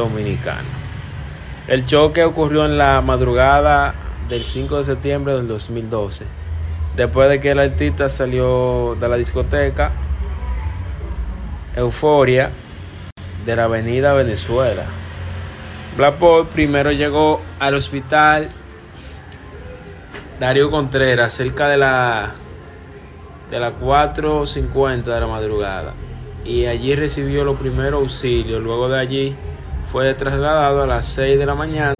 Dominicano. El choque ocurrió en la madrugada del 5 de septiembre del 2012, después de que el artista salió de la discoteca Euforia de la avenida Venezuela. Blackpool primero llegó al hospital Darío Contreras cerca de la de las 4.50 de la madrugada y allí recibió los primeros auxilios. Luego de allí fue trasladado a las 6 de la mañana.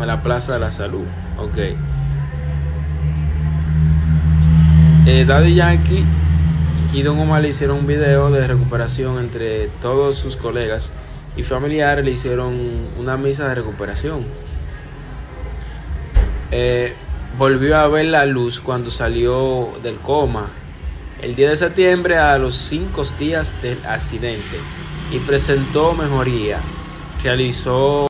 En la Plaza de la Salud. Ok. Eh, Daddy Yankee y Don Omar le hicieron un video de recuperación entre todos sus colegas y familiares le hicieron una misa de recuperación. Eh, volvió a ver la luz cuando salió del coma el 10 de septiembre a los 5 días del accidente y presentó mejoría. Realizó